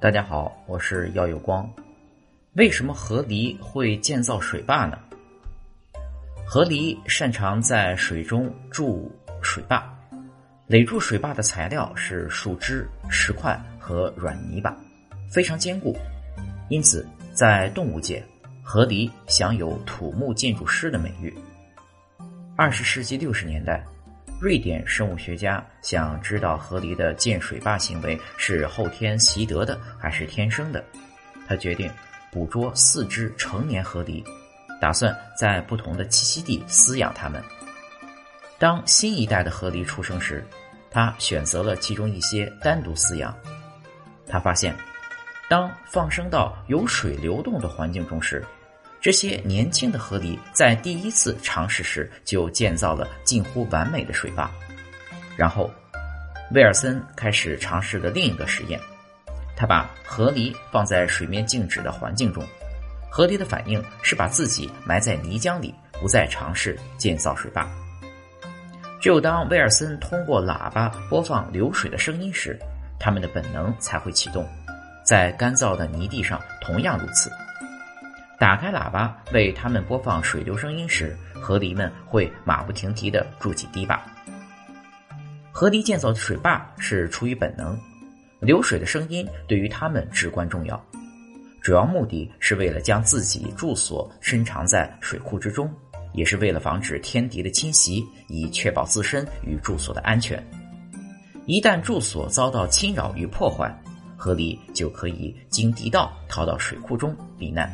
大家好，我是耀有光。为什么河狸会建造水坝呢？河狸擅长在水中筑水坝，垒筑水坝的材料是树枝、石块和软泥巴，非常坚固。因此，在动物界，河狸享有“土木建筑师”的美誉。二十世纪六十年代。瑞典生物学家想知道河狸的建水坝行为是后天习得的还是天生的。他决定捕捉四只成年河狸，打算在不同的栖息地饲养它们。当新一代的河狸出生时，他选择了其中一些单独饲养。他发现，当放生到有水流动的环境中时，这些年轻的河狸在第一次尝试时就建造了近乎完美的水坝，然后，威尔森开始尝试的另一个实验，他把河狸放在水面静止的环境中，河狸的反应是把自己埋在泥浆里，不再尝试建造水坝。只有当威尔森通过喇叭播放流水的声音时，他们的本能才会启动，在干燥的泥地上同样如此。打开喇叭为他们播放水流声音时，河狸们会马不停蹄地筑起堤坝。河狸建造的水坝是出于本能，流水的声音对于他们至关重要。主要目的是为了将自己住所深藏在水库之中，也是为了防止天敌的侵袭，以确保自身与住所的安全。一旦住所遭到侵扰与破坏，河狸就可以经地道逃到水库中避难。